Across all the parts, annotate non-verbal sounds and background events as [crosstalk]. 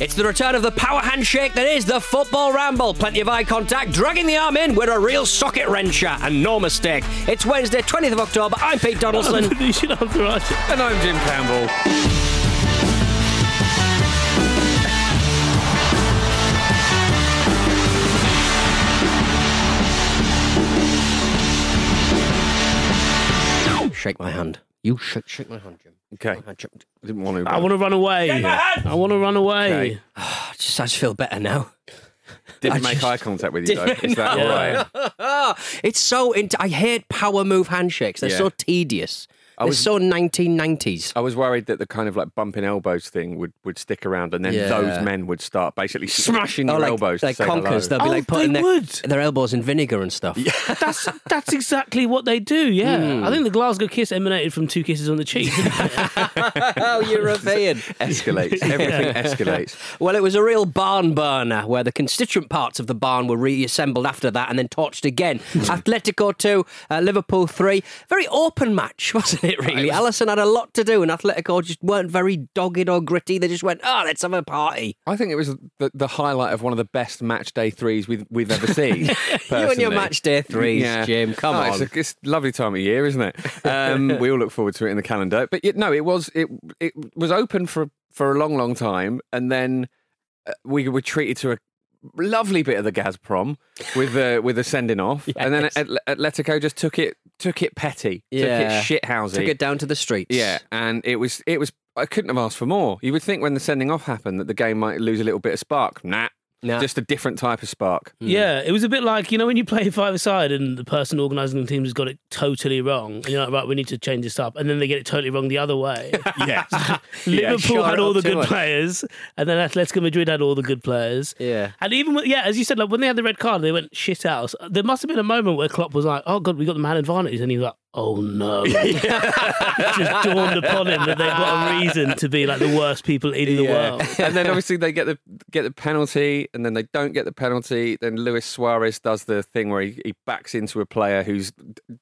It's the return of the power handshake that is the football ramble. Plenty of eye contact, dragging the arm in with a real socket wrencher, and no mistake. It's Wednesday, 20th of October. I'm Pete Donaldson. [laughs] you should authorise it. And I'm Jim Campbell. Shake my hand. You shake, shake my hand, Jim. Okay. My hand, Jim. I didn't want to. I want to run away. I want to run away. Okay. [sighs] I just, I just feel better now. Didn't I make just- eye contact with you though. Is that No. all right? [laughs] it's so. Int- I hate power move handshakes. They're Yeah. so tedious. I They're was- so 1990s. I was worried that the kind of like bumping elbows thing would, would stick around, and then Yeah. those men would start basically [laughs] smashing Oh, your like, elbows. like say hello. conkers. They'll be Oh, like putting they their, would. their elbows in vinegar and stuff. [laughs] That's that's exactly what they do. Yeah, Hmm. I think the Glasgow kiss emanated from two kisses on the cheek. didn't [laughs] oh, European. escalates. Everything escalates. Well, it was a real barn burner where the constituent parts of the barn were reassembled after that and then torched again. Atletico 2, uh, Liverpool 3. Very open match, wasn't it, really? Alisson had a lot to do and Atletico just weren't very dogged or gritty. They just went, oh, let's have a party. I think it was the, the highlight of one of the best match day threes we've, we've ever seen. [laughs] You and your match day threes, Jim. Come Oh, on. It's a, it's a lovely time of year, isn't it? Um, [laughs] we all look forward to it in the calendar. But no, it was it it was open for for a long, long time, and then uh, we were treated to a lovely bit of the Gazprom with the with the sending off, [laughs] and then Atletico just took it took it petty, Yeah. took it shithousey, Took it down to the streets. yeah, and it was it was. I couldn't have asked for more. You would think when the sending off happened that the game might lose a little bit of spark. Nah, Nah. just a different type of spark. Hmm. yeah, it was a bit like you know when you play [laughs] five aside and the person organising the team has got it totally wrong, and you're like, right, we need to change this up, and then they get it totally wrong the other way. [laughs] Yes. [laughs] Liverpool shore had all the good much. players, and then Atletico Madrid had all the good players. Yeah. And even yeah, as you said, like when they had the red card, they went shit out. There must have been a moment where Klopp was like, "Oh God, we got the man advantage," and he was like, oh no. [laughs] it just dawned upon him that they've got a reason to be like the worst people in the world. and then obviously they get the get the penalty, and then they don't get the penalty. Then Luis Suarez does the thing where he, he backs into a player who's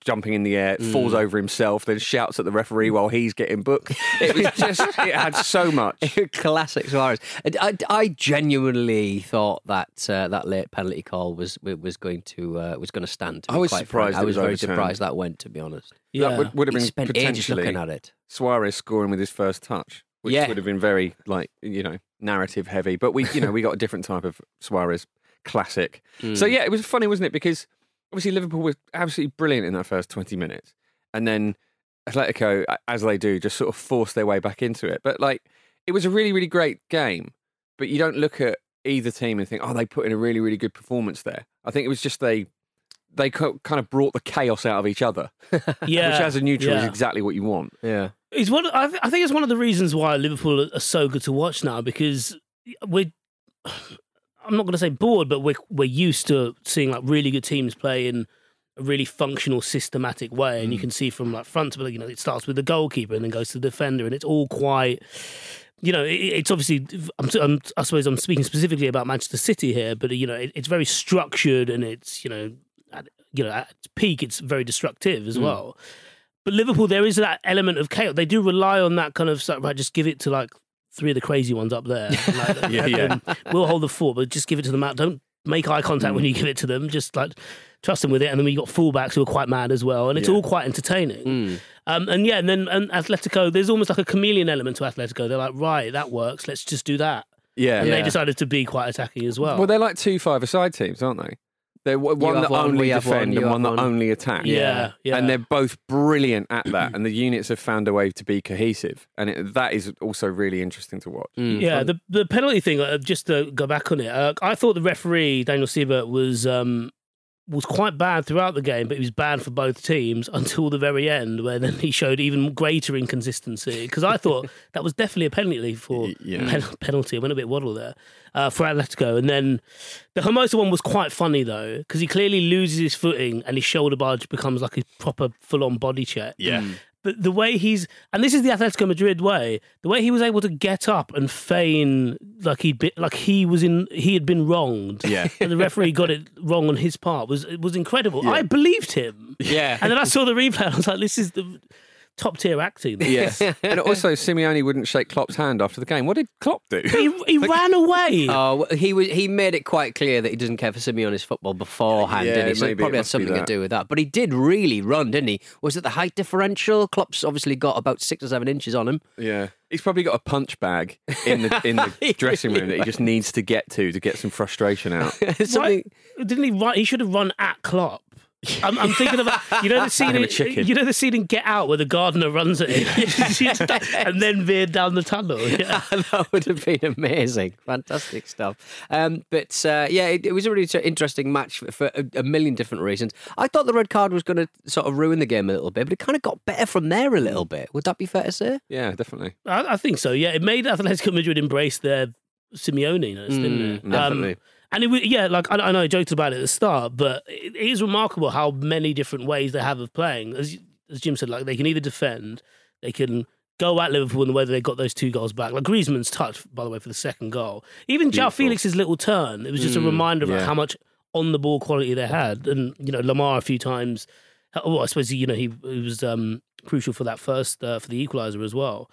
jumping in the air, falls over himself, then shouts at the referee while he's getting booked. It was just [laughs] it had so much. [laughs] Classic Suarez. And I, I genuinely thought that uh, that late penalty call was was going to uh, was going to stand. to I was quite surprised. I was was very overturned. surprised that went. To be honest, Yeah. That would, would have been spent ages potentially looking at it. Suarez scoring with his first touch, which Yeah. would have been very like you know narrative heavy. But we you know we got a different type of Suarez classic. So Mm. yeah, it was funny, wasn't it? Because obviously Liverpool were absolutely brilliant in that first twenty minutes, and then Atletico, a- as they do, just sort of forced their way back into it. But like, it was a really really great game. But you don't look at either team and think, oh, they put in a really really good performance there. I think it was just they. They co- kind of brought the chaos out of each other, [laughs] Yeah. which as a neutral is exactly what you want. yeah. It's one. I, th- I think it's one of the reasons why Liverpool are- so good to watch now because we're. I'm not going to say bored, but we're we're used to seeing like really good teams play in a really functional, systematic way, and you mm. can see from like front to back. You know, it starts with the goalkeeper and then goes to the defender, and it's all quite. You know, it, it's obviously. I'm, I'm, I suppose I'm speaking specifically about Manchester City here, but you know, it, it's very structured and it's you know, you know, at peak, it's very destructive as hmm. well. But Liverpool, there is that element of chaos. They do rely on that kind of stuff. Right, just give it to like three of the crazy ones up there. [laughs] Like, Yeah, yeah. we'll hold the fort, but just give it to them out. Don't make eye contact when hmm. you give it to them. Just like trust them with it. And then we got fullbacks who are quite mad as well, and it's Yeah. all quite entertaining. Hmm. Um, and yeah, and then and Atletico, there's almost like a chameleon element to Atletico. They're like, right, that works. Let's just do that. Yeah, And they decided to be quite attacking as well. Well, they're like two five-a-side teams, aren't they? They're w- one have that one, only have one, defend you and one have that one. only attack. Yeah, yeah. And they're both brilliant at that, and the units have found a way to be cohesive, and it, that is also really interesting to watch. Mm. Yeah, the the penalty thing. Uh, just to go back on it, uh, I thought the referee Daniel Siebert was um, was quite bad throughout the game, but he was bad for both teams [laughs] until the very end, where then he showed even greater inconsistency. Because I thought [laughs] that was definitely a penalty for Y- yeah. pen- penalty. I went a bit waddle there uh, for Atletico, and then the Hermoso one was quite funny though, because he clearly loses his footing and his shoulder barge becomes like a proper full on body check. Yeah. But the way he's, and this is the Atletico Madrid way, the way he was able to get up and feign like he'd been, like he was in, he had been wronged. Yeah. [laughs] And the referee got it wrong on his part was it was incredible. I believed him. Yeah. And then I saw the replay and I was like, this is the top tier acting. [laughs] Yes. [laughs] and also, Simeone wouldn't shake Klopp's hand after the game. What did Klopp do? He, he [laughs] ran away. Oh, he was. He made it quite clear that he doesn't care for Simeone's football beforehand, Yeah, didn't he? So it maybe it probably had something to do with that. But he did really run, didn't he? Was it the height differential? Klopp's obviously got about six or seven inches on him. yeah. He's probably got a punch bag in the in the dressing room that he just needs to get to to get some frustration out. Why, didn't he run? He should have run at Klopp. [laughs] I'm, I'm thinking about you know the [laughs] scene. Give him In, chicken. you know the scene in Get Out where the gardener runs at him [laughs] and then veered down the tunnel. Yeah. that would have been amazing. Fantastic stuff. Um, but uh, yeah, it, it was a really interesting match for, for a, a million different reasons. I thought the red card was going to sort of ruin the game a little bit, but it kind of got better from there a little bit. Would that be fair to say? Yeah, definitely. I, I think so. Yeah, it made Atletico Madrid embrace their Simeone-ness, didn't it? Mm, definitely. And it was, yeah, like I, I know I joked about it at the start, but it, it is remarkable how many different ways they have of playing. As as Jim said, like they can either defend, they can go at Liverpool in the way that they got those two goals back. Like Griezmann's touch, by the way, for the second goal. Even Beautiful. Felix's little turn. It was just a reminder of like, how much on the ball quality they had, and you know Lemar a few times. Well, I suppose you know he, he was um, crucial for that first uh, for the equaliser as well.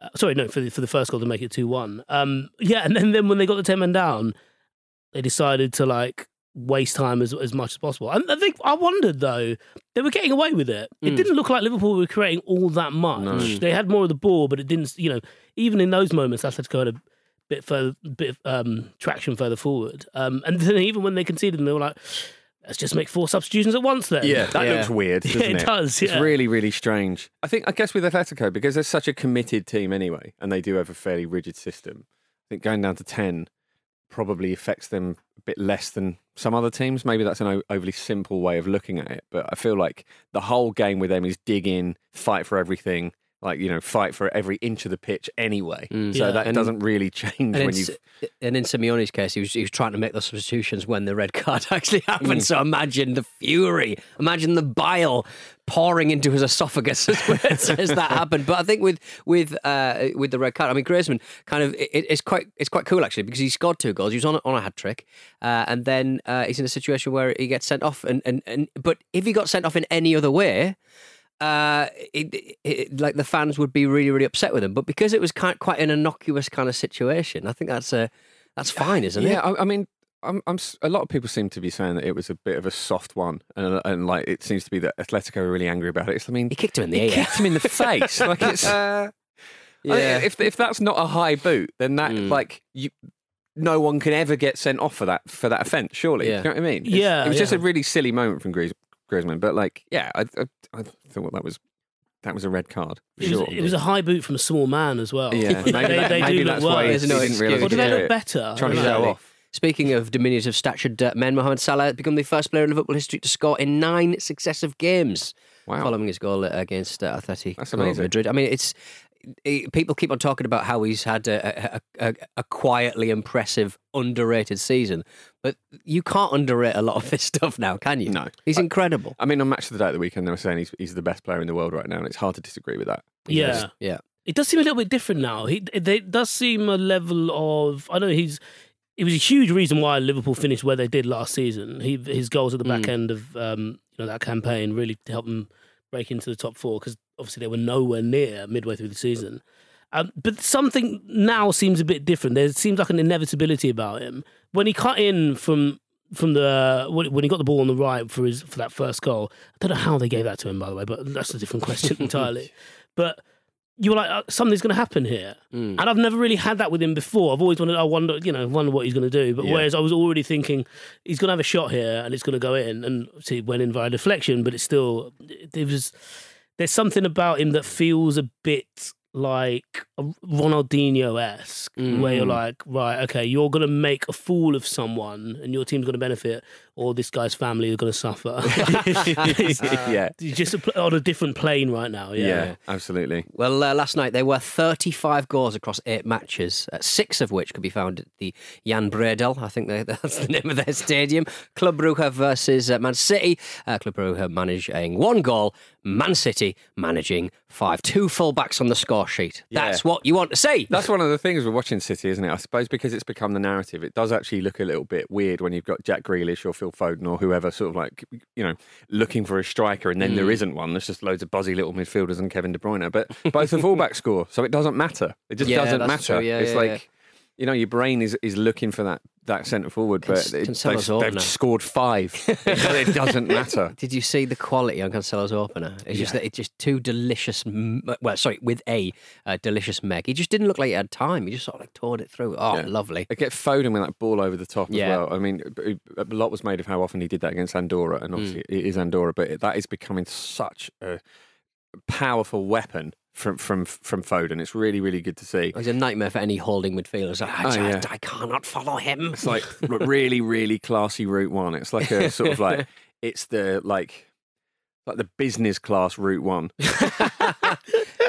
Uh, sorry, no, for the, for the first goal to make it two one. Um, yeah, and then, then when they got the ten men down, they decided to like waste time as as much as possible. And I think I wondered though they were getting away with it. It didn't look like Liverpool were creating all that much. No. They had more of the ball, but it didn't. You know, even in those moments, Atletico had a bit further, bit of um, traction further forward. Um, and then even when they conceded, they were like, "Let's just make four substitutions at once." Then, Yeah, that Yeah. looks weird, [laughs] Yeah, doesn't it it? does, It's really, really strange. I think, I guess, with Atletico, because they're such a committed team anyway, and they do have a fairly rigid system. I think going down to ten probably affects them a bit less than some other teams. Maybe that's an overly simple way of looking at it, but I feel like the whole game with them is dig in, fight for everything, like you know fight for every inch of the pitch anyway. Mm. So Yeah. that And- doesn't really change when you. And in Simeone's case, he was, he was trying to make those substitutions when the red card [laughs] actually happened. So imagine the fury, imagine the bile pouring into his esophagus [laughs] as, as that happened. But I think with with uh, with the red card, I mean Griezmann kind of it, it's quite it's quite cool actually because he scored two goals. He was on a, on a hat trick, uh, and then uh, he's in a situation where he gets sent off. And, and and but if he got sent off in any other way. Uh, it, it, like the fans would be really, really upset with him, but because it was kind quite an innocuous kind of situation, I think that's a that's fine, isn't yeah, it? I, I mean, I'm, I'm. s- A lot of people seem to be saying that it was a bit of a soft one, and, and like it seems to be that Atletico are really angry about it. It's, I mean, He kicked him in the he ear. kicked him in the [laughs] face. like it's. [laughs] I mean, Yeah. if if that's not a high boot, then that Mm. like you. No one can ever get sent off for that for that offence. Surely, Yeah. you know what I mean? It's- Yeah, it was just a really silly moment from Griez, Griezmann, but like, yeah, I, I, I thought that was that was a red card. for It was, sure. it was a high boot from a small man as well. yeah, [laughs] they, maybe, that- they maybe do look that's why he, worse. No didn't excuse. realise Or do they look it. better? Trying to show off. Speaking of diminutive statured uh, men, Mohamed Salah has become the first player in Liverpool history to score in nine successive games Wow. following his goal against uh, Atletico That's amazing. Madrid. I mean, it's it, people keep on talking about how he's had a, a, a, a quietly impressive, underrated season, but you can't underrate a lot of [laughs] this stuff now, can you? No. he's incredible. I mean, on Match of the Day at the weekend, they were saying he's, he's the best player in the world right now, and it's hard to disagree with that. Yeah. Yeah. It does seem a little bit different now. He, it, it does seem a level of. I know he's. It was a huge reason why Liverpool finished where they did last season. He, his goals at the back Mm. end of um, you know that campaign really helped them break into the top four because obviously they were nowhere near midway through the season. Um, but something now seems a bit different. There seems like an inevitability about him when he cut in from from the when when he got the ball on the right for his for that first goal. I don't know how they gave that to him, by the way, but that's a different question [laughs] entirely. But you were like, uh, something's going to happen here, Mm. and I've never really had that with him before. I've always wondered, I wonder, you know, wonder what he's going to do. But Yeah. whereas I was already thinking he's going to have a shot here and it's going to go in, and see, it went in via deflection, but it's still there was there's something about him that feels a bit like a Ronaldinho esque, where you're Mm. like, right, okay, you're going to make a fool of someone, and your team's going to benefit, or this guy's family are going to suffer. [laughs] [laughs] yeah. You're just a on a different plane right now. yeah, Yeah. absolutely. Well, uh, last night there were 35 goals across eight matches, uh, six of which could be found at the Jan Breydel. I think they, [laughs] that's the name of their stadium. Club Brugge versus uh, Man City. Uh, Club Brugge managing one goal, Man City managing five. Two fullbacks on the score sheet. That's what you want to see. That's one of the things we're watching City, isn't it? I suppose because it's become the narrative, it does actually look a little bit weird when you've got Jack Grealish or Phil Foden or whoever sort of like, you know, looking for a striker and then there mm. isn't one. There's just loads of buzzy little midfielders and Kevin De Bruyne. But both the [laughs] fullbacks score, so it doesn't matter. It just Yeah, doesn't matter. Yeah, it's yeah, like. You know, your brain is, is looking for that, that centre forward, but it, Cancelo's they've, they've scored five. [laughs] it doesn't matter. [laughs] Did you see the quality on Cancelo's opener? It's just that it's just two delicious. m- Well, sorry, with a uh, delicious Meg. He just didn't look like he had time. He just sort of like toured it through. Oh, Yeah. lovely. I get Foden with that ball over the top Yeah. as well. I mean, a lot was made of how often he did that against Andorra, and obviously Mm. it is Andorra, but it- that is becoming such a powerful weapon from from from Foden. It's really really good to see. It's a nightmare for any holding midfielders. I, Oh, I- yeah. I cannot follow him. It's like really really classy Route One. It's like a [laughs] sort of like it's the like like the business class Route One. [laughs]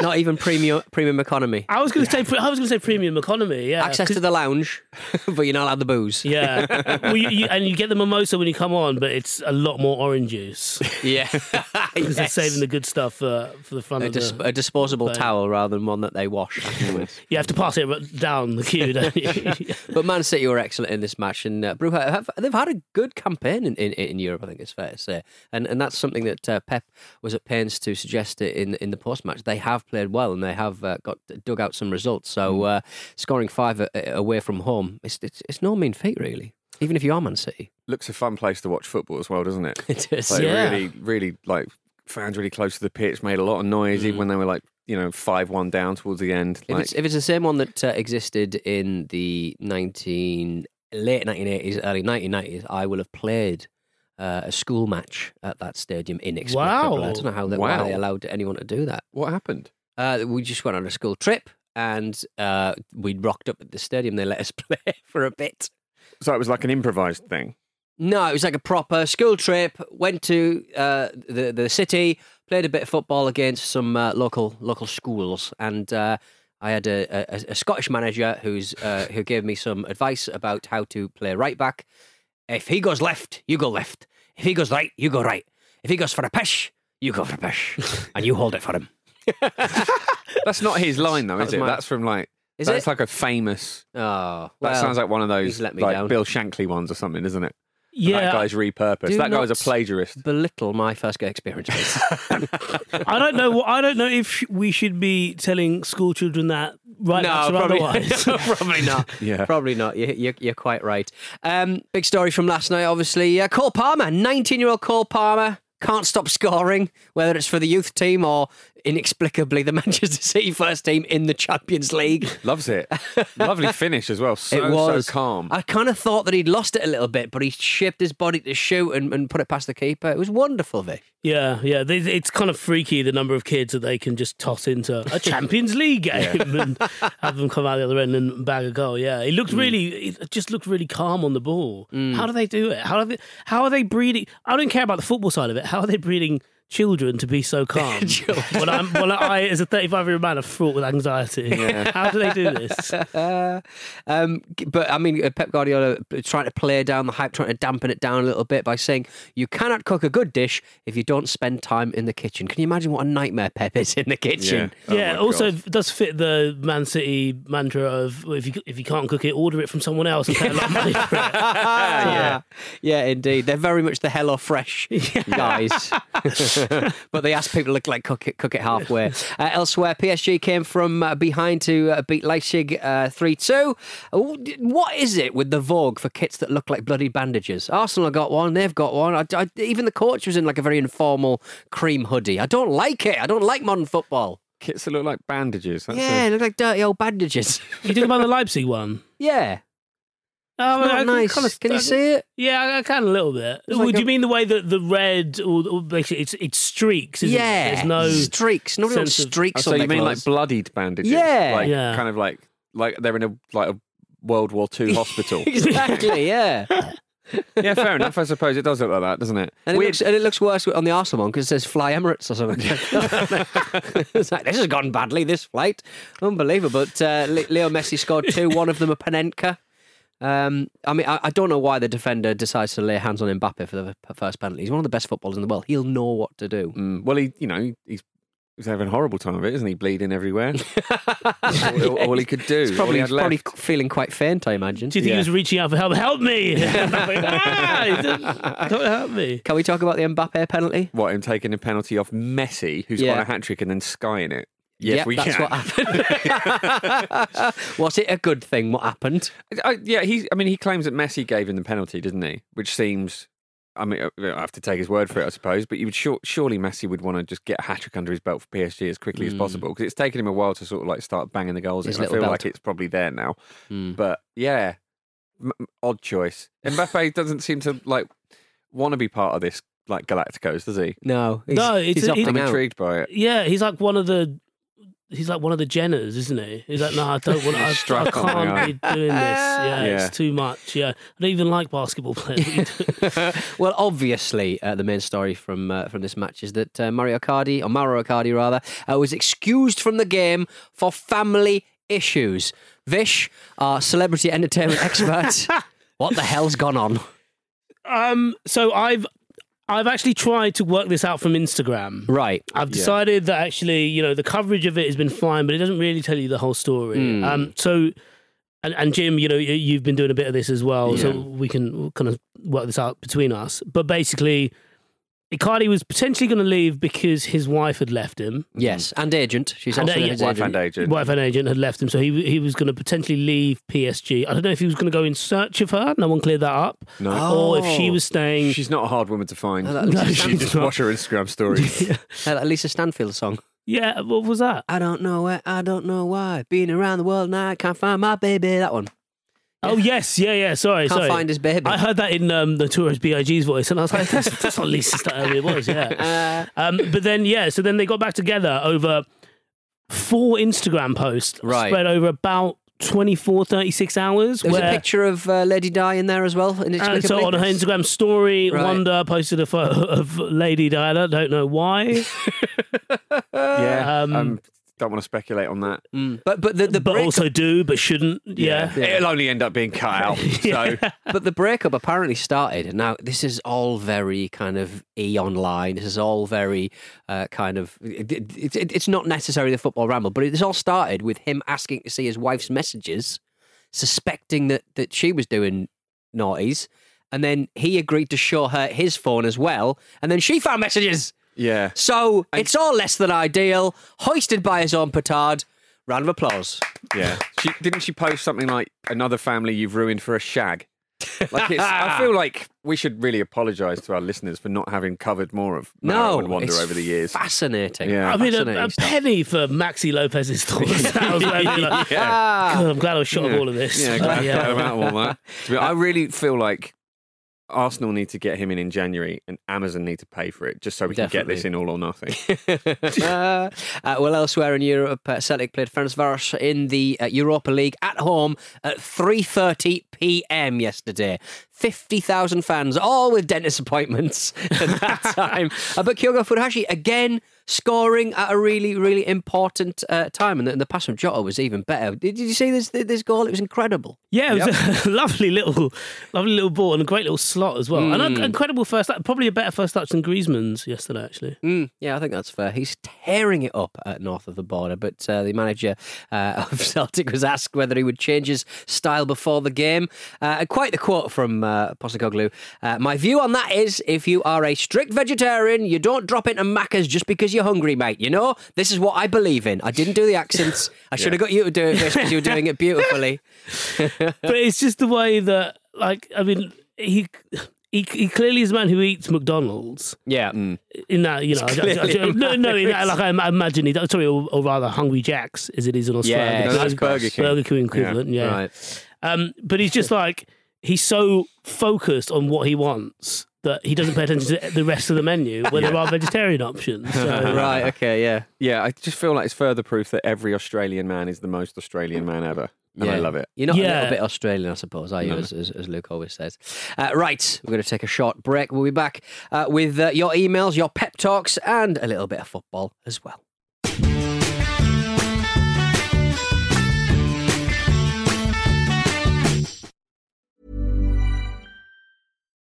Not even premium premium economy. I was going to say, I was going to say premium economy. Yeah, access to the lounge, [laughs] but you're not allowed the booze. Yeah, well, you, you, and you get the mimosa when you come on, but it's a lot more orange juice [laughs] Yeah. [laughs] because they're saving the good stuff for for the front a, of dis- the. a disposable plane. towel rather than one that they wash. You have to pass it down the queue, don't you? but Man City were excellent in this match, and uh, Brugge have they've had a good campaign in, in, in Europe. I think it's fair to say, and and that's something that uh, Pep was at pains to suggest it in in the post match. They have played well, and they have uh, got dug out some results. So uh, scoring five a, away from home, it's, it's it's no mean feat, really. Even if you are Man City, Looks a fun place to watch football as well, doesn't it? [laughs] it is. Like Yeah. really really like fans really close to the pitch, made a lot of noise even when they were like you know five one down towards the end. If Like, it's if it's the same one that uh, existed in the nineteen late nineteen eighties, early nineteen nineties, I will have played uh, a school match at that stadium inexplicably. I don't know how they, why they allowed anyone to do that. what happened? Uh, we just went on a school trip and uh, we rocked up at the stadium. They let us [laughs] play for a bit. So it was like an improvised thing. No, it was like a proper school trip. Went to uh, the the city, played a bit of football against some uh, local local schools, and uh, I had a, a, a Scottish manager who's uh, who gave me some advice about how to play right back. If he goes left, you go left. If he goes right, you go right. If he goes for a pish, you go for a pish, [laughs] and you hold it for him. [laughs] That's not his line though, is was it? my- That's from like. Is that's it? like a famous. Oh, That sounds like one of those let me like down. Bill Shankly ones or something, isn't it? Yeah, that guy's repurposed. That guy's a plagiarist. belittle my first gay experience. [laughs] I don't know. I don't know if we should be telling school children that right no, backs probably, otherwise. [laughs] probably not. Yeah. Probably not. You, you, you're quite right. Um, big story from last night, obviously. Uh, Cole Palmer, 19 year old Cole Palmer, can't stop scoring, whether it's for the youth team or inexplicably the [laughs] Manchester City first team in the Champions League. Loves it. Lovely [laughs] finish as well. So, it was so calm. I kind of thought that he'd lost it a little bit, but he shaped his body to shoot and, and put it past the keeper. It was wonderful, Vic. Yeah, yeah. They, it's kind of freaky the number of kids that they can just toss into a [laughs] Champions League game and have them come out the other end and bag a goal. Yeah, it Mm. looked really, it just looked really calm on the ball. How do they do it? How are they? How are they breeding? I don't care about the football side of it. How are they breeding? Children to be so [laughs] calm. when I'm, when I, as a 35 year old man, are fraught with anxiety. How do they do this? [laughs] Um, but I mean, uh, Pep Guardiola is trying to play down the hype, trying to dampen it down a little bit by saying you cannot cook a good dish if you don't spend time in the kitchen. Can you imagine what a nightmare Pep is in the kitchen? Oh yeah, my also it does fit the Man City mantra of if you if you can't cook it, order it from someone else and pay a lot of money for it. [laughs] yeah, yeah, indeed. They're very much the Hello Fresh guys, [laughs] but they ask people to like cook it, cook it halfway. [laughs] Uh, elsewhere, PSG came from uh, behind to uh, beat Leipzig three two. What is it with the vogue for kits that look like bloody bandages? Arsenal got one. They've got one. I, I- even the coach was in like a very informal cream hoodie. I don't like it. I don't like modern football. Kits that look like bandages. That's yeah, a- they look like dirty old bandages. You talking about the [laughs] Leipzig one? yeah, Oh, not I nice. kinda- Can you see it? Yeah, I- I can a little bit. It's Would like you a- mean the way that the red, or, or basically it's it's streaks? Isn't yeah, it? There's no. streaks. Nobody wants sense of- streaks Oh, so on you their mean clothes. like bloodied bandages? Yeah. Like Yeah. kind of like like they're in a like a World War Two [laughs] hospital. exactly, [laughs] yeah. yeah, fair enough. I suppose it does look like that, doesn't it? And it, Weird. looks, and it looks worse on the Arsenal one because it says Fly Emirates or something. [laughs] it's like, this has gone badly, this flight. Unbelievable. But uh, Le- Leo Messi scored two, one of them a Panenka. Um, I mean, I, I don't know why the defender decides to lay hands on Mbappe for the first penalty. He's one of the best footballers in the world. He'll know what to do. Mm, well, he, you know, he's he's having a horrible time of it, isn't he? Bleeding everywhere. all, all he could do. [laughs] He's probably, he had probably feeling quite faint, I imagine. Do you think Yeah. he was reaching out for help? Help me! ah, [laughs] don't help me. Can we talk about the Mbappe penalty? What him taking a penalty off Messi, who's Yeah. got a hat trick, and then skying it. Yes, Yep, we that's can. what happened. [laughs] Was it a good thing? What happened? I, yeah, he. I mean, he claims that Messi gave him the penalty, doesn't he? Which seems. I mean, uh, I have to take his word for it, I suppose. But you would sure, surely Messi would want to just get a hat trick under his belt for PSG as quickly as possible because it's taken him a while to sort of like start banging the goals. His in. I feel belt. like it's probably there now. Hmm. But yeah, m- m- odd choice. Mbappe doesn't seem to like want to be part of this like Galacticos, does he? No, he's, No, it's he's a- opting I'm intrigued by it. Yeah, he's like one of the. He's like one of the Jenners, isn't he? He's like, no, I don't want. I, I Strap on my can't arm. be doing this. [laughs] Yeah, Yeah. it's too much. Yeah, I don't even like basketball players. [laughs] [laughs] well, obviously, uh, the main story from uh, from this match is that uh, Mario Icardi, or Mauro Icardi rather, uh, was excused from the game for family issues. Vish, our celebrity entertainment expert, what the hell's gone on? um, so I've I've actually tried to work this out from Instagram. Right. I've decided that actually, you know, the coverage of it has been fine, but it doesn't really tell you the whole story. Hmm. Um, so, and, and Jim, you know, you- you've been doing a bit of this as well, so we can kind of work this out between us. But basically, Icardi was potentially going to leave because his wife had left him. Yes, and agent. She's And, also uh, his Wife agent. and agent. Wife and agent had left him, so he he was going to potentially leave PSG. I don't know if he was going to go in search of her. No one cleared that up. No. Or if she was staying. She's not a hard woman to find. That- No, [laughs] you just not. watch her Instagram stories. Uh, that Lisa Stansfield song. Yeah, what was that? I don't know where, I don't know why. Been around the world now, I can't find my baby. That one. Oh yes, yeah, yeah. Sorry, Can't sorry. find his baby. I heard that in um, the Tourist Big's voice, and I was like, "That's, that's not Lisa Stansfield." It was, yeah. [laughs] Uh, Um, but then, yeah. So then they got back together over four Instagram posts Right. spread over about 24, 36 hours. There's where, a picture of uh, Lady Di in there as well. and so on her Instagram story, Right. Wanda posted a photo of Lady Diana. Don't know why. [laughs] Yeah. Um, Um, don't want to speculate on that. Mm. But but the, the but breakup, also do, but shouldn't. Yeah. It'll only end up being cut out. [laughs] So but the breakup apparently started. Now this is all very kind of e online. This is all very uh, kind of. It, it, it, it's not necessarily the football ramble, but it all started with him asking to see his wife's messages, suspecting that that she was doing naughties, and then he agreed to show her his phone as well, and then she found messages. Yeah. So it's all less than ideal. Hoisted by his own petard. Round of applause. Yeah. She, didn't she post something like another family you've ruined for a shag? Like it's, I [laughs] feel like we should really apologise to our listeners for not having covered more of Mauro No, and Wanda it's over the years. Fascinating. Yeah. I mean, a, Fascinating a stuff. penny for Maxi Lopez's thoughts. [laughs] That was really like, Yeah. God, I'm glad I was shot of all of this. Yeah, Uh, glad [laughs] yeah. glad I'm out of all that. I really feel like Arsenal need to get him in in January, and Amazon need to pay for it just so we can get this in all or nothing. [laughs] uh, well, elsewhere in Europe, uh, Celtic played Ferencvaros in the uh, Europa League at home at 3:30 p.m. yesterday. Fifty thousand fans, all with dentist appointments [laughs] at that [laughs] time. Uh, but Kyogo Furuhashi again scoring at a really, really important uh, time, and the, the pass from Jota was even better. Did, did you see this this goal? It was incredible. Yeah, it was [laughs] a lovely little, lovely little ball and a great little slot as well. And Mm. an incredible first, probably a better first touch than Griezmann's yesterday. Actually, Mm, yeah, I think that's fair. He's tearing it up at north of the border, but uh, the manager uh, of Celtic was asked whether he would change his style before the game. Uh, quite the quote from uh, Postecoglou. Uh, My view on that is if you are a strict vegetarian, you don't drop into Macca's just because you're hungry, mate. You know, this is what I believe in. I didn't do the accents. I should have got you to do it because you were doing it [laughs] beautifully. but it's just the way that, like, I mean, he. He, he clearly is a man who eats McDonald's. Yeah. In that, you know, I- I- I- no, no, in [laughs] that, like I, imagine he, sorry, or, or rather, Hungry Jacks as it is in Australia. Yeah, because that's Burger King. Burger King equivalent, yeah. Right. Um, but he's just like he's so focused on what he wants that he doesn't pay attention to [laughs] the rest of the menu when there are vegetarian options. So, [laughs] Right. Okay. Yeah. yeah, I just feel like it's further proof that every Australian man is the most Australian man ever. And I love it. You're not a little bit Australian, I suppose, are you, No. as, as, as Luke always says. Uh, right, we're going to take a short break. We'll be back uh, with uh, your emails, your pep talks, and a little bit of football as well.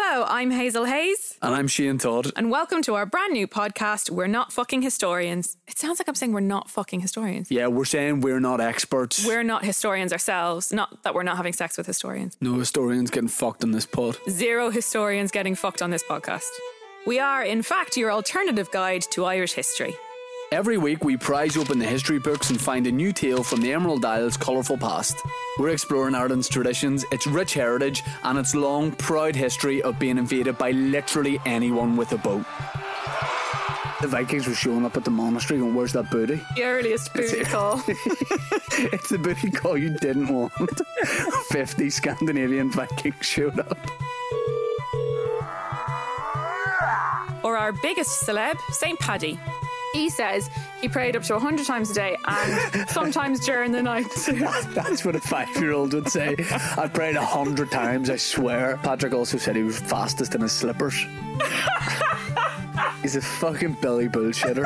Hello, I'm Hazel Hayes. And I'm Shane Todd. And welcome to our brand new podcast, We're Not Fucking Historians. It sounds like I'm saying we're not fucking historians. Yeah, we're saying we're not experts. We're not historians ourselves. Not that we're not having sex with historians. no historians getting fucked on this pod. Zero historians getting fucked on this podcast. We are, in fact, your alternative guide to Irish history. Every week, we prize open the history books and find a new tale from the Emerald Isle's colourful past. We're exploring Ireland's traditions, its rich heritage, and its long, proud history of being invaded by literally anyone with a boat. The Vikings were showing up at the monastery going, Where's that booty? The earliest booty call. [laughs] it's the booty call you didn't want. [laughs] 50 Scandinavian Vikings showed up. or our biggest celeb, St. Paddy. He says he prayed up to 100 times a day and [laughs] sometimes during the night. [laughs] That's what a five year old would say. I prayed a hundred times, I swear. Patrick also said he was fastest in his slippers. He's a fucking belly bullshitter.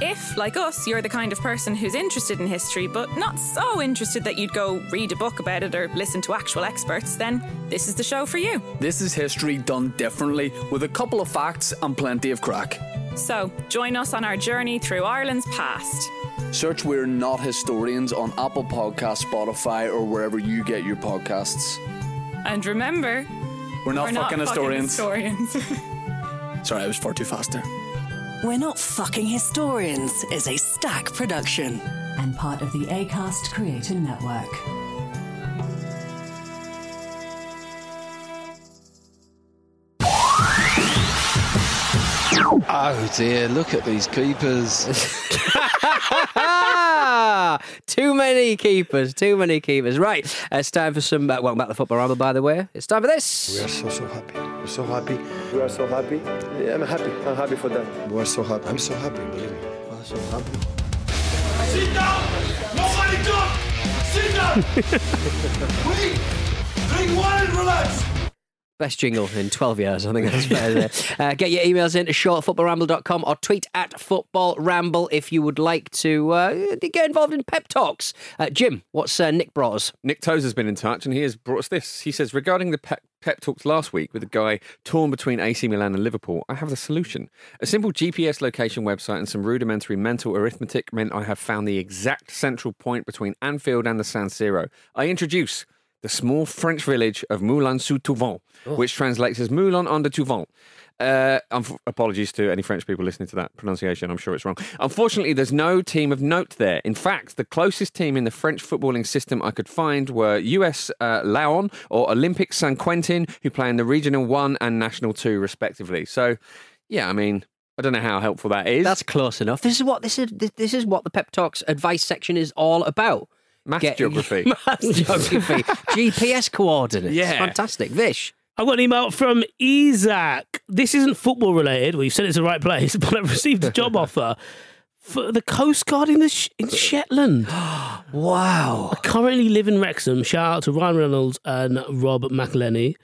If, like us, you're the kind of person who's interested in history but not so interested that you'd go read a book about it or listen to actual experts, then this is the show for you. This is history done differently with a couple of facts and plenty of crack. So, join us on our journey through Ireland's past. Search We're Not Historians on Apple Podcasts, Spotify, or wherever you get your podcasts. And remember, We're not we're fucking not historians. Fucking historians. [laughs] Sorry, I was far too fast there. We're Not Fucking Historians is a Stak production and part of the ACAST Creator Network. Oh dear, look at these keepers. [laughs] too many keepers, too many keepers. Right, it's time for some. Uh, welcome back to the Football Ramble, by the way. It's time for this. We are so so happy. We're so happy. We are so happy. Yeah, I'm happy. I'm happy for them. We are so happy. I'm so happy. Believe me. I'm so happy. Sit down! Nobody talk! Sit down! [laughs] Wait! Drink water and relax! Best jingle in 12 years, I think that's fair. [laughs] Uh, get your emails in to shortfootballramble.com or tweet at footballramble if you would like to uh, get involved in pep talks. Uh, Jim, what's uh, Nick brought us? Nick Tozer's been in touch and he has brought us this. He says, regarding the pep, pep talks last week with a guy torn between AC Milan and Liverpool, I have the solution. A simple GPS location website and some rudimentary mental arithmetic meant I have found the exact central point between Anfield and the San Siro. I introduce the small French village of Moulin-sous-Touvent, which translates as Moulin under Touvent. Uh, unf- apologies to any French people listening to that pronunciation. I'm sure it's wrong. Unfortunately, there's no team of note there. In fact, the closest team in the French footballing system I could find were US uh, Laon or Olympic San Quentin, who play in the Regional 1 and National 2, respectively. So, yeah, I mean, I don't know how helpful that is. That's close enough. This is what this is. This is what the pep talks advice section is all about. Math Get- geography. [laughs] Maths geography. GPS coordinates. Yeah. Fantastic. Vish. I got an email from Isaac. This isn't football related. Well, you said it's the right place, [laughs] but I've received a job offer for the Coast Guard in the Sh- in Shetland. [gasps] wow! I currently live in Wrexham. Shout out to Ryan Reynolds and Rob McElhenney.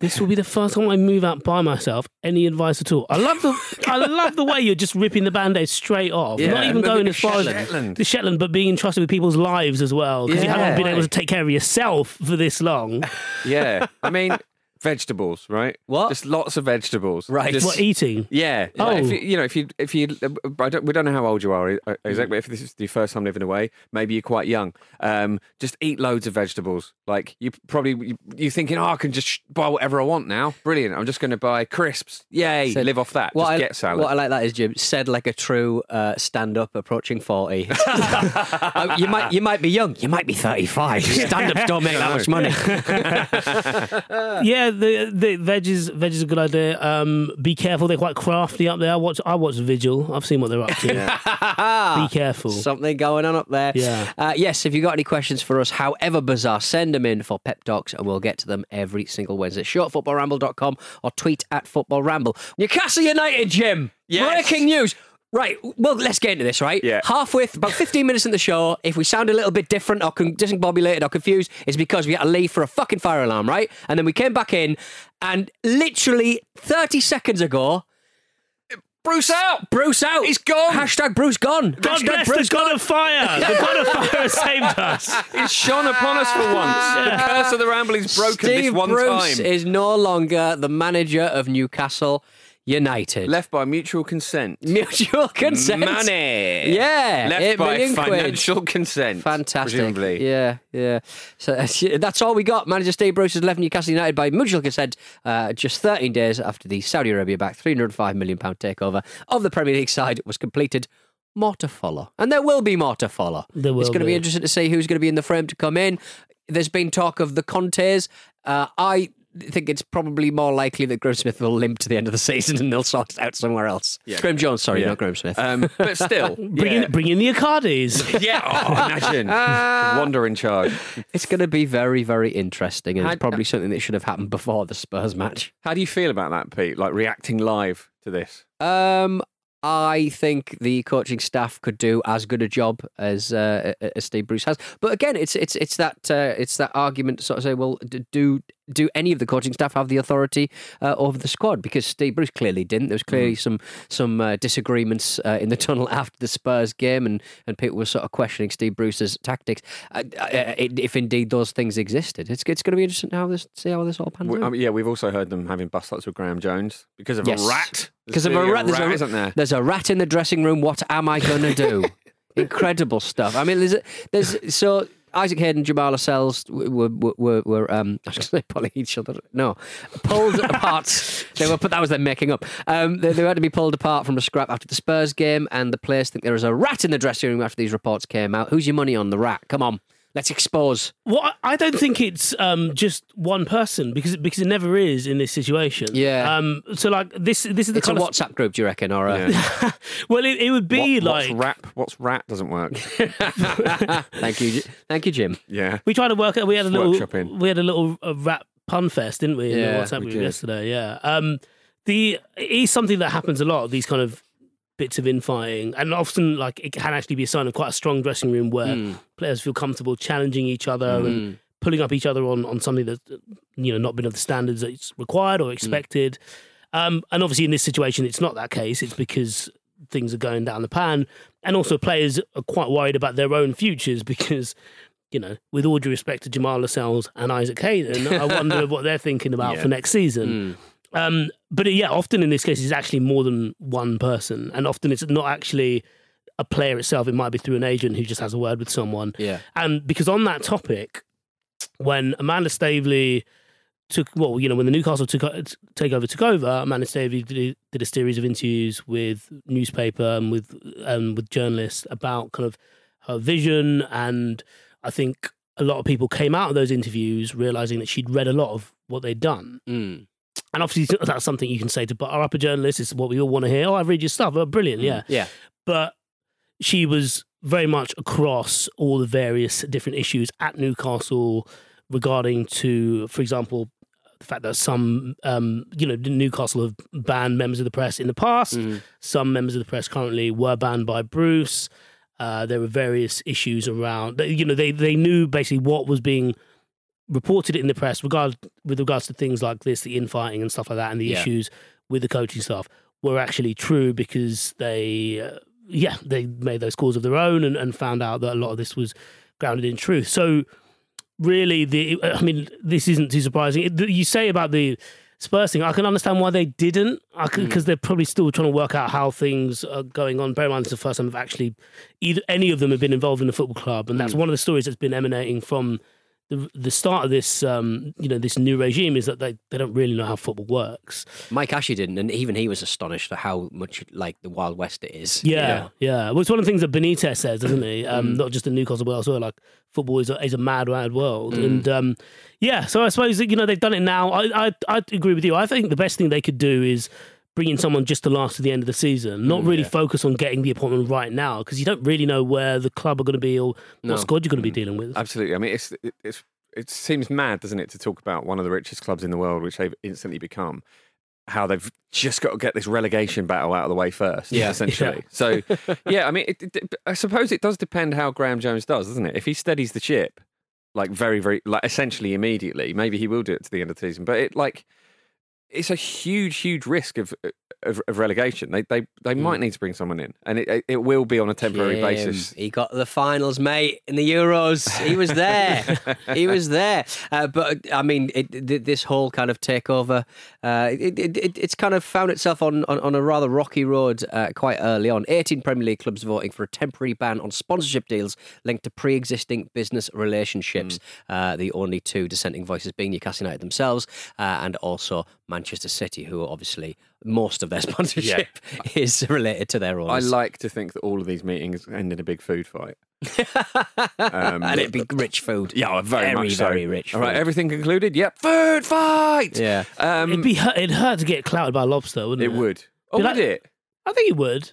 This will be the first time I move out by myself. Any advice at all? I love the I love the way you're just ripping the band-aid straight off. Yeah, Not even going to as far as Shetland. the Shetland, but being entrusted with people's lives as well. Because you haven't been able to take care of yourself for this long. yeah. I mean, vegetables, right? What? Just lots of vegetables. Right. Just, What, eating? Yeah. Oh. Like, if you, you know, if you, if you, I don't, we don't know how old you are uh, exactly. If this is your first time living away, maybe you're quite young. Um, just eat loads of vegetables. Like you probably, you, you're thinking, oh, I can just buy whatever I want now. Brilliant. I'm just going to buy crisps. Yay. Said- live off that. What just I, get salad. What I like that is Jim said like a true uh, stand-up approaching forty. Uh, [laughs] you might you might be young, you might be thirty-five. [laughs] Stand-ups don't make that much money. [laughs] yeah, the the veg is veg is a good idea. Um, be careful; they're quite crafty up there. I watch I watch Vigil. I've seen what they're up to. be careful. Something going on up there. Yeah. Uh, yes, if you've got any questions for us, however bizarre, send them in for Pep Talks and we'll get to them every single Wednesday. Shortfootballramble.com or tweet at Football Ramble. Newcastle United, Jim. Yes. Breaking news. Right, well, let's get into this, right? Yeah. Halfway, th- about [laughs] 15 minutes in the show, if we sound a little bit different or con- discombobulated or confused, it's because we had to leave for a fucking fire alarm, right? And then we came back in, and literally 30 seconds ago, Bruce out. Bruce out. He's gone. Hashtag Bruce gone. God Hashtag bless Bruce the God of fire. The [laughs] God of fire has saved us. It's shone upon us for once. The curse of the Rambling's broken Steve this one time. Bruce time. is no longer the manager of Newcastle United. Left by mutual consent. [laughs] Mutual consent. Money. Yeah, Left eight by million quid. financial consent. Fantastic. Presumably. Yeah, yeah. So [laughs] that's all we got. Manager Steve Bruce has left Newcastle United by mutual consent uh, just 13 days after the Saudi Arabia backed £305 million takeover of the Premier League side was completed. More to follow. And there will be more to follow. There will it's going to be be. interesting to see who's going to be in the frame to come in. There's been talk of the Contes. Uh, I think it's probably more likely that Graham Smith will limp to the end of the season and they'll sort it out somewhere else. Yeah. Graeme Jones, sorry, Yeah. not Graham Smith. Um, but still, [laughs] Bring, yeah. in, bring in the Icardis. [laughs] yeah, oh, imagine [laughs] Wanda in charge. It's going to be very, very interesting, and How- it's probably something that should have happened before the Spurs match. How do you feel about that, Pete? Like reacting live to this? Um, I think the coaching staff could do as good a job as uh, as Steve Bruce has. But again, it's it's it's that uh, it's that argument to sort of say, well, do do any of the coaching staff have the authority uh, over the squad? Because Steve Bruce clearly didn't. There was clearly some some uh, disagreements uh, in the [laughs] tunnel after the Spurs game, and and people were sort of questioning Steve Bruce's tactics. Uh, uh, if indeed those things existed, it's it's going to be interesting how this see how this all pans We- out. Yeah, we've also heard them having bust ups with Graeme Jones because of Yes. a rat. Because of a rat, there's a, isn't there? there's a rat in the dressing room. What am I going to do? [laughs] Incredible stuff. I mean, there's, there's so Isaac Hayden, and Jamal Lascelles were were, were, were um, [laughs] I was going to say pulling each other. No, pulled [laughs] apart. They were, but that was them making up. Um, they, they had to be pulled apart from a scrap after the Spurs game, and the players think there is a rat in the dressing room after these reports came out. Who's your money on the rat? Come on, let's expose. Well, I I don't think it's um, just one person because because it never is in this situation. Yeah. Um. So like this this is the It's a kind of WhatsApp group, do you reckon, or a? [laughs] well, it, it would be What- like what's rap? What's rat doesn't work. [laughs] Thank you, thank you, Jim. yeah. we tried to work out. We had a little Workshopping. we had a little uh, rap pun fest, didn't we? In Yeah, the WhatsApp we group did. yesterday. Yeah. Um. The it is something that happens a lot. These kind of bits of infighting, and often like it can actually be a sign of quite a strong dressing room where Hmm. players feel comfortable challenging each other and pulling up each other on on something that's you know not been of the standards that's required or expected. Um, and obviously, in this situation, it's not that case. It's because things are going down the pan, and also players are quite worried about their own futures because. You know, with all due respect to Jamal Lascelles and Isaac Hayden, I wonder [laughs] what they're thinking about Yeah. for next season. Um, but yeah, often in this case, it's actually more than one person, and often it's not actually a player itself. It might be through an agent who just has a word with someone. Yeah. And because on that topic, when Amanda Staveley took, well, you know, when the Newcastle took takeover took over, Amanda Staveley did, did a series of interviews with newspaper and with um, with journalists about kind of her vision, and I think a lot of people came out of those interviews realizing that she'd read a lot of what they'd done. Mm. And obviously, that's something you can say to our upper journalists. It's what we all want to hear. Oh, I've read your stuff. Oh, brilliant. Yeah. Yeah. But she was very much across all the various different issues at Newcastle regarding to, for example, the fact that some, um, you know, Newcastle have banned members of the press in the past. Some members of the press currently were banned by Bruce. Uh, there were various issues around, you know, they, they knew basically what was being reported it in the press regard with regards to things like this, the infighting and stuff like that, and the Yeah. issues with the coaching staff were actually true because they, uh, yeah, they made those calls of their own and, and found out that a lot of this was grounded in truth. So, really, the I mean, this isn't too surprising. It, you say about the Spurs thing, I can understand why they didn't, because they're probably still trying to work out how things are going on. Bear in mind, it's the first time they've actually either any of them have been involved in a football club, and that's one of the stories that's been emanating from the the start of this, um, you know, this new regime is that they, they don't really know how football works. Mike Ashley didn't, and even he was astonished at how much like the Wild West it is. Yeah, yeah. Well, it's one of the things that Benitez says, doesn't he? Um, Not just in Newcastle, but elsewhere. Like football is a, is a mad, mad world, and um, yeah. So I suppose you know they've done it now. I, I I agree with you. I think the best thing they could do is bring in someone just to last to the end of the season, not mm, really focus on getting the appointment right now because you don't really know where the club are going to be or No. what squad you're going to be mm. dealing with. Absolutely. I mean, it's it- it's it seems mad, doesn't it, to talk about one of the richest clubs in the world, which they've instantly become. How they've just got to get this relegation battle out of the way first, Yeah. essentially. So, [laughs] yeah, I mean, it, it, I suppose it does depend how Graeme Jones does, doesn't it? If he steadies the ship, like very, very, like essentially immediately, maybe he will do it to the end of the season. But it, like, it's a huge, huge risk of of, of relegation. They they they might need to bring someone in, and it it- will be on a temporary Jim, basis. He got the finals, mate, in the Euros. He was there. [laughs] he was there. Uh, but I mean, it, th- this whole kind of takeover, uh, it, it, it, it's kind of found itself on, on, on a rather rocky road uh, quite early on. 18 Premier League clubs voting for a temporary ban on sponsorship deals linked to pre existing business relationships. Uh, the only two dissenting voices being Newcastle United themselves uh, and also Manchester City, who obviously most of their [laughs] sponsorship is related to their own. I like to think that all of these meetings end in a big food fight. [laughs] Um, and it'd be rich food. Yeah, very, very, much so. very rich. All right, food. everything concluded. Yep, food fight. Yeah. Um, it'd be hurt, it'd hurt to get clouted by a lobster, wouldn't it? it would. Oh, Be would like- it? I think it would.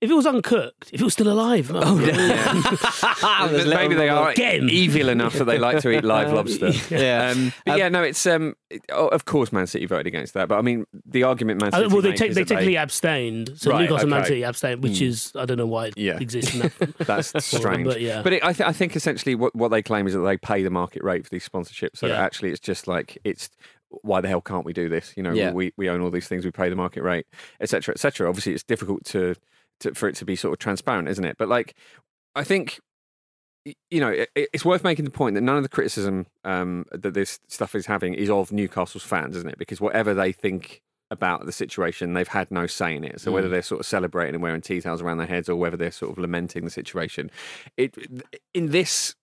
If it was uncooked, if it was still alive. Oh, [laughs] [laughs] There's Maybe they are Get 'em. evil enough that they like to eat live [laughs] lobster. Yeah. Um, but yeah, no, it's um, it- oh, of course Man City voted against that, but I mean the argument Man Uh, City well, they, make take, is they that technically abstained. So Right, Newcastle and Man. City abstained, which Hmm. is I don't know why it Yeah. exists in that. That's strange. But yeah. But it, I, th- I think essentially what, what they claim is that they pay the market rate for these sponsorships. So Yeah. actually, it's just like it's why the hell can't we do this? You know, Yeah. we, we own all these things, we pay the market rate, etc., etc. Obviously, it's difficult to, to for it to be sort of transparent, isn't it? But like, I think. You know, it, it's worth making the point that none of the criticism um, that this stuff is having is of Newcastle's fans, isn't it? Because whatever they think about the situation, they've had no say in it. So whether Mm. they're sort of celebrating and wearing tea towels around their heads, or whether they're sort of lamenting the situation, it in this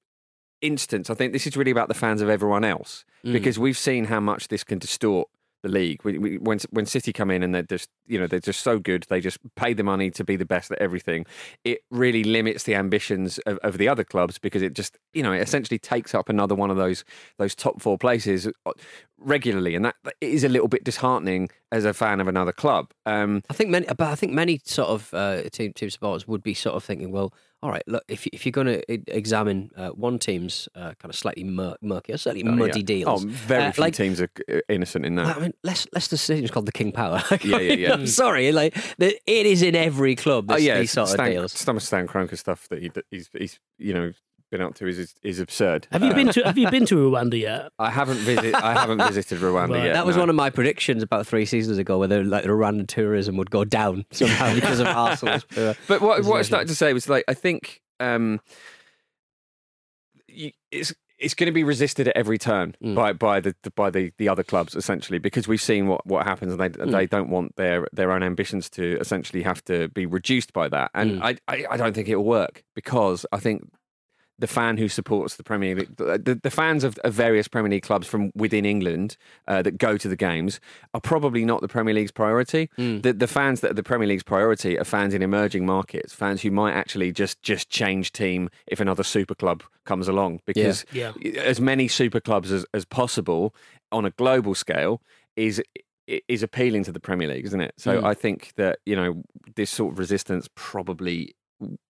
instance, I think this is really about the fans of everyone else Mm. because we've seen how much this can distort the league. We, we, when when City come in and they're just you know they're just so good, they just pay the money to be the best at everything. It really limits the ambitions of, of the other clubs because it just you know it essentially takes up another one of those those top four places uh, regularly, and that, is a little bit disheartening as a fan of another club. Um, I think many, but I think many sort of uh, team team supporters would be sort of thinking, well, all right, look, if if you're going to examine uh, one team's uh, kind of slightly mur- murky or slightly oh, muddy yeah. deals, Oh, very uh, few like teams are uh, innocent in that. I mean, Leic- Leicester City is called the King Power. [laughs] Yeah, yeah, yeah. I'm [laughs] sorry, like the, it is in every club. This, oh yeah, these sort Stan, of deals. Some of Stan Kroenke stuff that he, he's, he's you know been up to is is, is absurd. Have you Um, been to Have you been to Rwanda yet? [laughs] I haven't visit. I haven't [laughs] visited Rwanda Right. yet. that was no. one of my predictions about three seasons ago, whether like the Rwandan tourism would go down [laughs] somehow because of Arsenal's poor. But what, what I position. started to say was like I think um, you, it's it's going to be resisted at every turn Mm. by by the, the by the, the other clubs essentially because we've seen what, what happens and they Mm. they don't want their their own ambitions to essentially have to be reduced by that and Mm. I, I I don't think it will work because I think the fan who supports the Premier League, the, the, fans of, of various Premier League clubs from within England uh, that go to the games are probably not the Premier League's priority. Mm. The, the fans that are the Premier League's priority are fans in emerging markets, fans who might actually just just change team if another super club comes along. Because Yeah. as many super clubs as, as possible on a global scale is is appealing to the Premier League, isn't it? So Mm. I think that you know this sort of resistance probably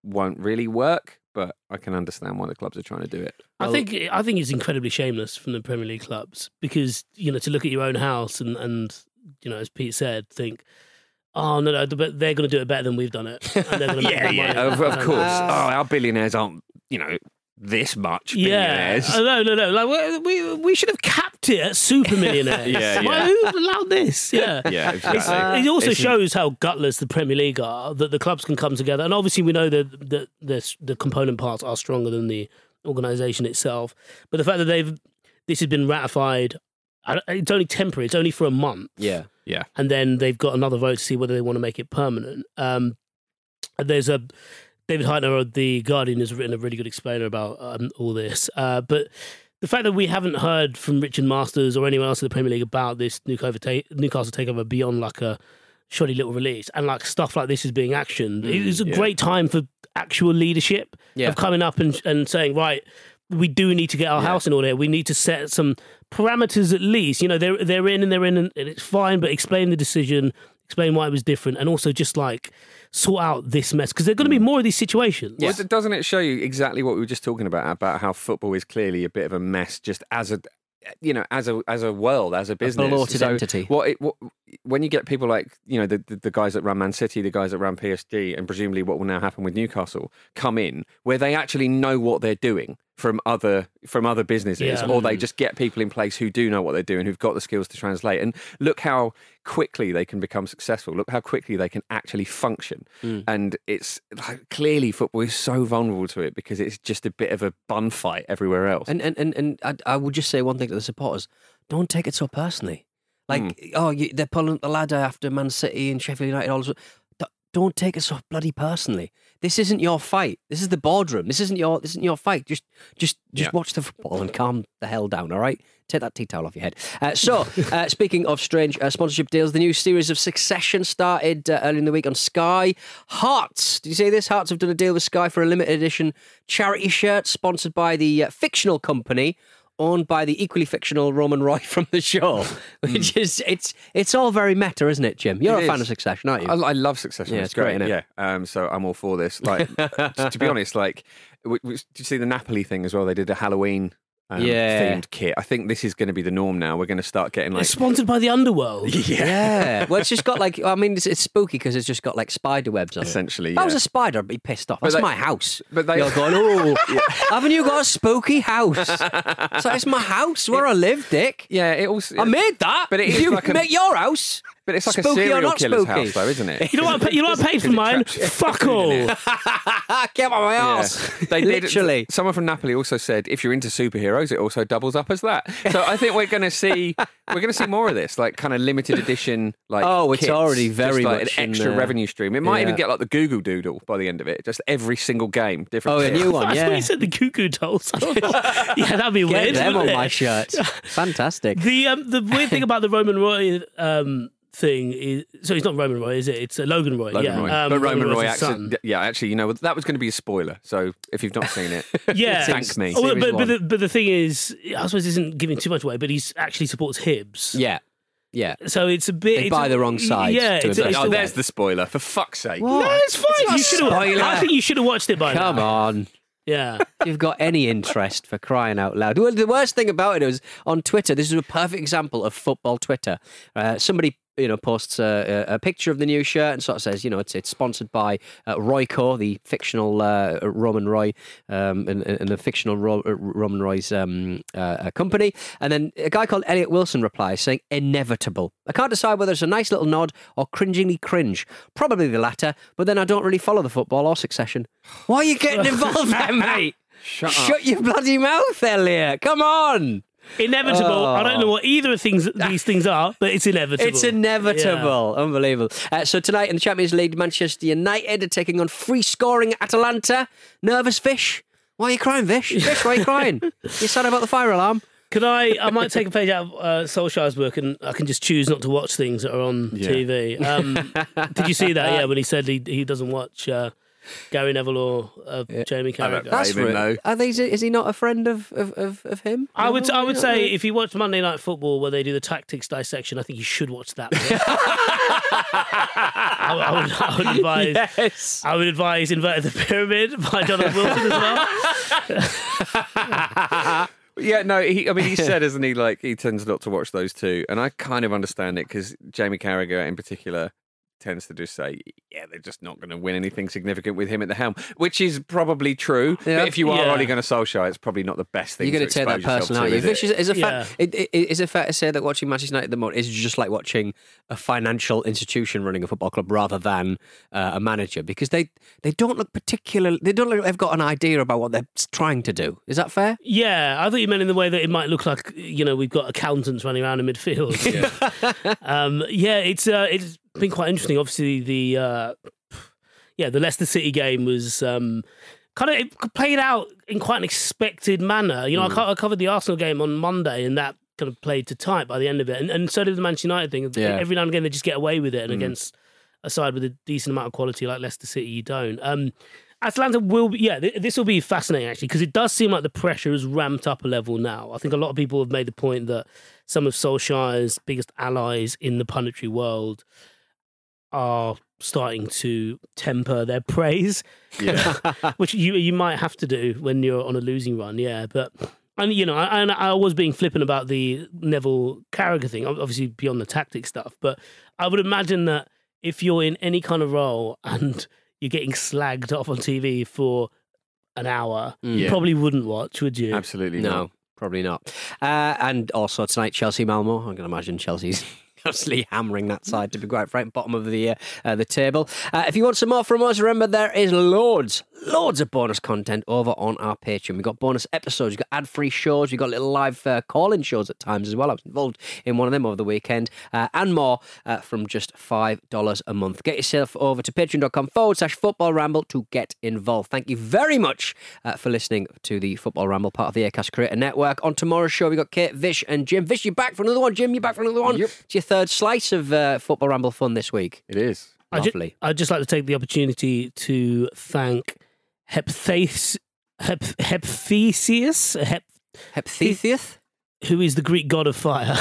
won't really work, but I can understand why the clubs are trying to do it. I think I think it's incredibly shameless from the Premier League clubs because you know to look at your own house and and you know as Pete said think. Oh no, no! But they're going to do it better than we've done it. And they're going to make [laughs] yeah, yeah, money. of, of And- course. Uh, oh, our billionaires aren't, you know, this much Yeah, billionaires. Uh, no, no, no. Like we, we, should have capped it at super millionaires. [laughs] Yeah, Why, yeah. who allowed this? [laughs] Yeah, Yeah, exactly. it also shows how gutless the Premier League are. That the clubs can come together, and obviously we know that the the, the component parts are stronger than the organisation itself. But the fact that they've this has been ratified, it's only temporary. It's only for a month Yeah. Yeah. and then they've got another vote to see whether they want to make it permanent. Um, there's a David Hytner of the Guardian has written a really good explainer about um, all this. Uh, but the fact that we haven't heard from Richard Masters or anyone else in the Premier League about this Newcastle, ta- Newcastle takeover beyond like a shoddy little release and like stuff like this is being actioned, it is a yeah. great time for actual leadership Yeah. of coming up and, and saying, right, we do need to get our house in order. We need to set some parameters at least. You know, they're they're in and they're in and it's fine, but explain the decision, explain why it was different, and also just like sort out this mess because there are going to be mm. more of these situations. Well, doesn't it show you exactly what we were just talking about about how football is clearly a bit of a mess, just as a you know as a as a world as a business bloated So entity. What, it, what when you get people like you know the, the the guys that run Man City, the guys that run PSG, and presumably what will now happen with Newcastle come in where they actually know what they're doing. From other from other businesses, Yeah. or they just get people in place who do know what they're doing, who've got the skills to translate. And look how quickly they can become successful. Look how quickly they can actually function. Mm. And it's like, clearly football is so vulnerable to it because it's just a bit of a bun fight everywhere else. And and and, and I, I would just say one thing to the supporters: don't take it so personally. Like, Hmm. oh, you, they're pulling up the ladder after Man City and Sheffield United. All this. Don't take it so bloody personally. This isn't your fight. This is the boardroom. This isn't your. This isn't your fight. Just, just, just Yeah. watch the football and calm the hell down. All right. Take that tea towel off your head. Uh, so, [laughs] uh, speaking of strange uh, sponsorship deals, the new series of Succession started uh, earlier in the week on Sky. Hearts, did you see this? Hearts have done a deal with Sky for a limited edition charity shirt sponsored by the uh, fictional company owned by the equally fictional Roman Roy [laughs] from the show, which is it's it's all very meta, isn't it, Jim? You're It a fan is. of Succession, aren't you? I, I love Succession. Yeah, it's it's great? Yeah. Um, so I'm all for this. Like, [laughs] to, to be honest, like, w- w- did you see the Napoli thing as well? They did a Halloween. Um, Yeah. themed kit. I think this is going to be the norm now. We're going to start getting like It's sponsored by the underworld. [laughs] yeah. Well, it's just got like I mean, it's, it's spooky because it's just got like spider webs on it. essentially. If I was a spider, I'd be pissed off. But That's they- my house. but they- You're going, oh, [laughs] [laughs] haven't you got a spooky house? so it's my house where I live, Dick. yeah, it also. I made that. But it is you like a- make your house. But it's like spooky a or serial not killer's spooky? house, though, isn't it? [laughs] You know what? I, pa- you know what I paid for mine? Fuck all. [laughs] Get out of my Yeah. house. They did. Literally. Someone from Napoli also said, if you're into superheroes, it also doubles up as that. So I think we're going to see [laughs] we're going to see more of this, like kind of limited edition, like Oh, it's kits, already just very like much an in extra the- revenue stream. It might even get like the Google Doodle by the end of it. Just every single game, different. Oh, a new one, I thought yeah. you said the cuckoo dolls. yeah, that'd be Get weird. them on wouldn't my shirt. Fantastic. The um, the weird thing about the Roman Roy um, thing is so it's not Roman Roy, is it? It's uh, Logan Roy. Logan yeah, Roy. Um, but Roman Roy's Roy, his actually, son. yeah, actually, you know that was going to be a spoiler. So if you've not seen it, [laughs] Yeah, thank me. Oh, but, but, the, but the thing is, I suppose isn't giving too much away, but he actually supports Hibs. Yeah. Yeah. So it's a bit. They buy a- the wrong side Yeah, to it's, it's oh, there's the spoiler. For fuck's sake! What? No, it's fine. not You should have. spoiler. I think you should have watched it by Come now. on. Yeah. [laughs] You've got any interest for crying out loud. Well, the worst thing about it is on Twitter. This is a perfect example of football Twitter. Uh, somebody. You know, posts a, a, picture of the new shirt and sort of says, you know, it's it's sponsored by uh, Royco, the fictional uh, Roman Roy, um, and, and the fictional Ro- uh, Roman Roy's um, uh, uh, company. And then a guy called Elliot Wilson replies saying, "Inevitable. I can't decide whether it's a nice little nod or cringingly cringe. Probably the latter. But then I don't really follow the football or Succession. Why are you getting involved, then, [laughs] mate? Shut up. Shut your bloody mouth, Elliot. Come on. Inevitable. I don't know Oh. what either of things these things are, but it's inevitable. It's inevitable. Unbelievable. Uh, so tonight in the Champions League, Manchester United are taking on free scoring Atalanta. Nervous fish? Why are you crying, Vish? Vish, [laughs] why are you crying? You're sad about the fire alarm? Could I? I might take a page out of uh, Solskjaer's book, and I can just choose not to watch things that are on Yeah. TV. Um, did you see that? [laughs] Yeah, when he said he he doesn't watch uh, Gary Neville or uh, Jamie Carragher. That's Blame him, though. Are these, is he not a friend of, of, of, of him? I would I would say really. if you watch Monday Night Football where they do the tactics dissection, I think you should watch that. [laughs] I, I would, I would advise. Yes. I would advise Inverted the Pyramid by Jonathan Wilson as well. [laughs] Yeah, no, he, I mean, he said, isn't he, like, he tends not to watch those two. And I kind of understand it because Jamie Carragher in particular tends to just say, yeah, they're just not going to win anything significant with him at the helm, which is probably true. Yeah. But if you are Yeah. only going to Solskjaer, it's probably not the best thing You're going to to take that expose person to, out. You. is Vish, is, is, it Yeah. fair, it, it, is it fair to say that watching Manchester United at the moment is just like watching a financial institution running a football club rather than uh, a manager? Because they, they don't look particular. They don't look like they've got an idea about what they're trying to do. Is that fair? Yeah, I thought you meant in the way that it might look like you know we've got accountants running around in midfield. [laughs] Yeah, [laughs] um, yeah it's uh, it's been quite interesting. Obviously, the uh, yeah the Leicester City game was um, kind of it played out in quite an expected manner. You know, I, I covered the Arsenal game on Monday, and that kind of played to type by the end of it, and, and so did the Manchester United thing. Yeah. Every now and again, they just get away with it, and against a side with a decent amount of quality like Leicester City, you don't. Um, Atalanta will be, yeah, th- this will be fascinating actually, because it does seem like the pressure has ramped up a level now. I think a lot of people have made the point that some of Solskjaer's biggest allies in the punditry world are starting to temper their [laughs] praise, [laughs] which you you might have to do when you're on a losing run, yeah. But and you know, I, and I was being flippant about the Neville Carragher thing, obviously beyond the tactic stuff. But I would imagine that if you're in any kind of role [laughs] and you're getting slagged off on TV for an hour, Mm. you Yeah. probably wouldn't watch, would you? Absolutely No, probably not. Uh, and also tonight, Chelsea Malmo. I can imagine Chelsea's absolutely hammering that side to be quite frank, bottom of the uh, uh, the table. Uh, if you want some more from us, remember there is loads, loads of bonus content over on our Patreon. We've got bonus episodes, we've got ad free shows, we've got little live uh, call in shows at times as well. I was involved in one of them over the weekend, uh, and more uh, from just $5 a month. Get yourself over to patreon.com forward slash football ramble to get involved. Thank you very much uh, for listening to the Football Ramble, part of the Acast Creator Network. On tomorrow's show, we've got Kate, Vish, and Jim. Vish, you're back for another one. Jim, you're back for another one. Yep. It's your third slice of uh, Football Ramble fun this week. It is. I ju- Lovely. I'd just like to take the opportunity to thank Hephaestus, Hep, Hephaestus, Hep, Hephaestus, who is the Greek god of fire, [laughs]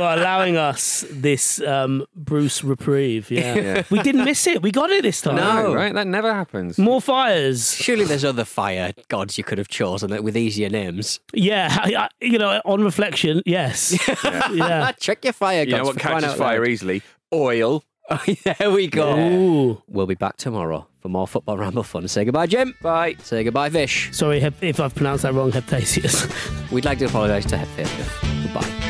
for allowing us this um, Bruce reprieve. Yeah. Yeah. we didn't miss it. We got it this time. No. right? That never happens. More fires. Surely there's other fire gods you could have chosen that with easier names. Yeah, [laughs] I, I, you know, on reflection, yes. [laughs] yeah. Check your fire gods. You know what for crying catches out fire loud. easily? Oil. [laughs] there we go. Ooh. We'll be back tomorrow for more Football Ramble fun. Say goodbye, Jim. Bye. Say goodbye, Vish. Sorry hep- if I've pronounced that wrong, Heptasius. We'd like to apologise to Hephaestus. Goodbye.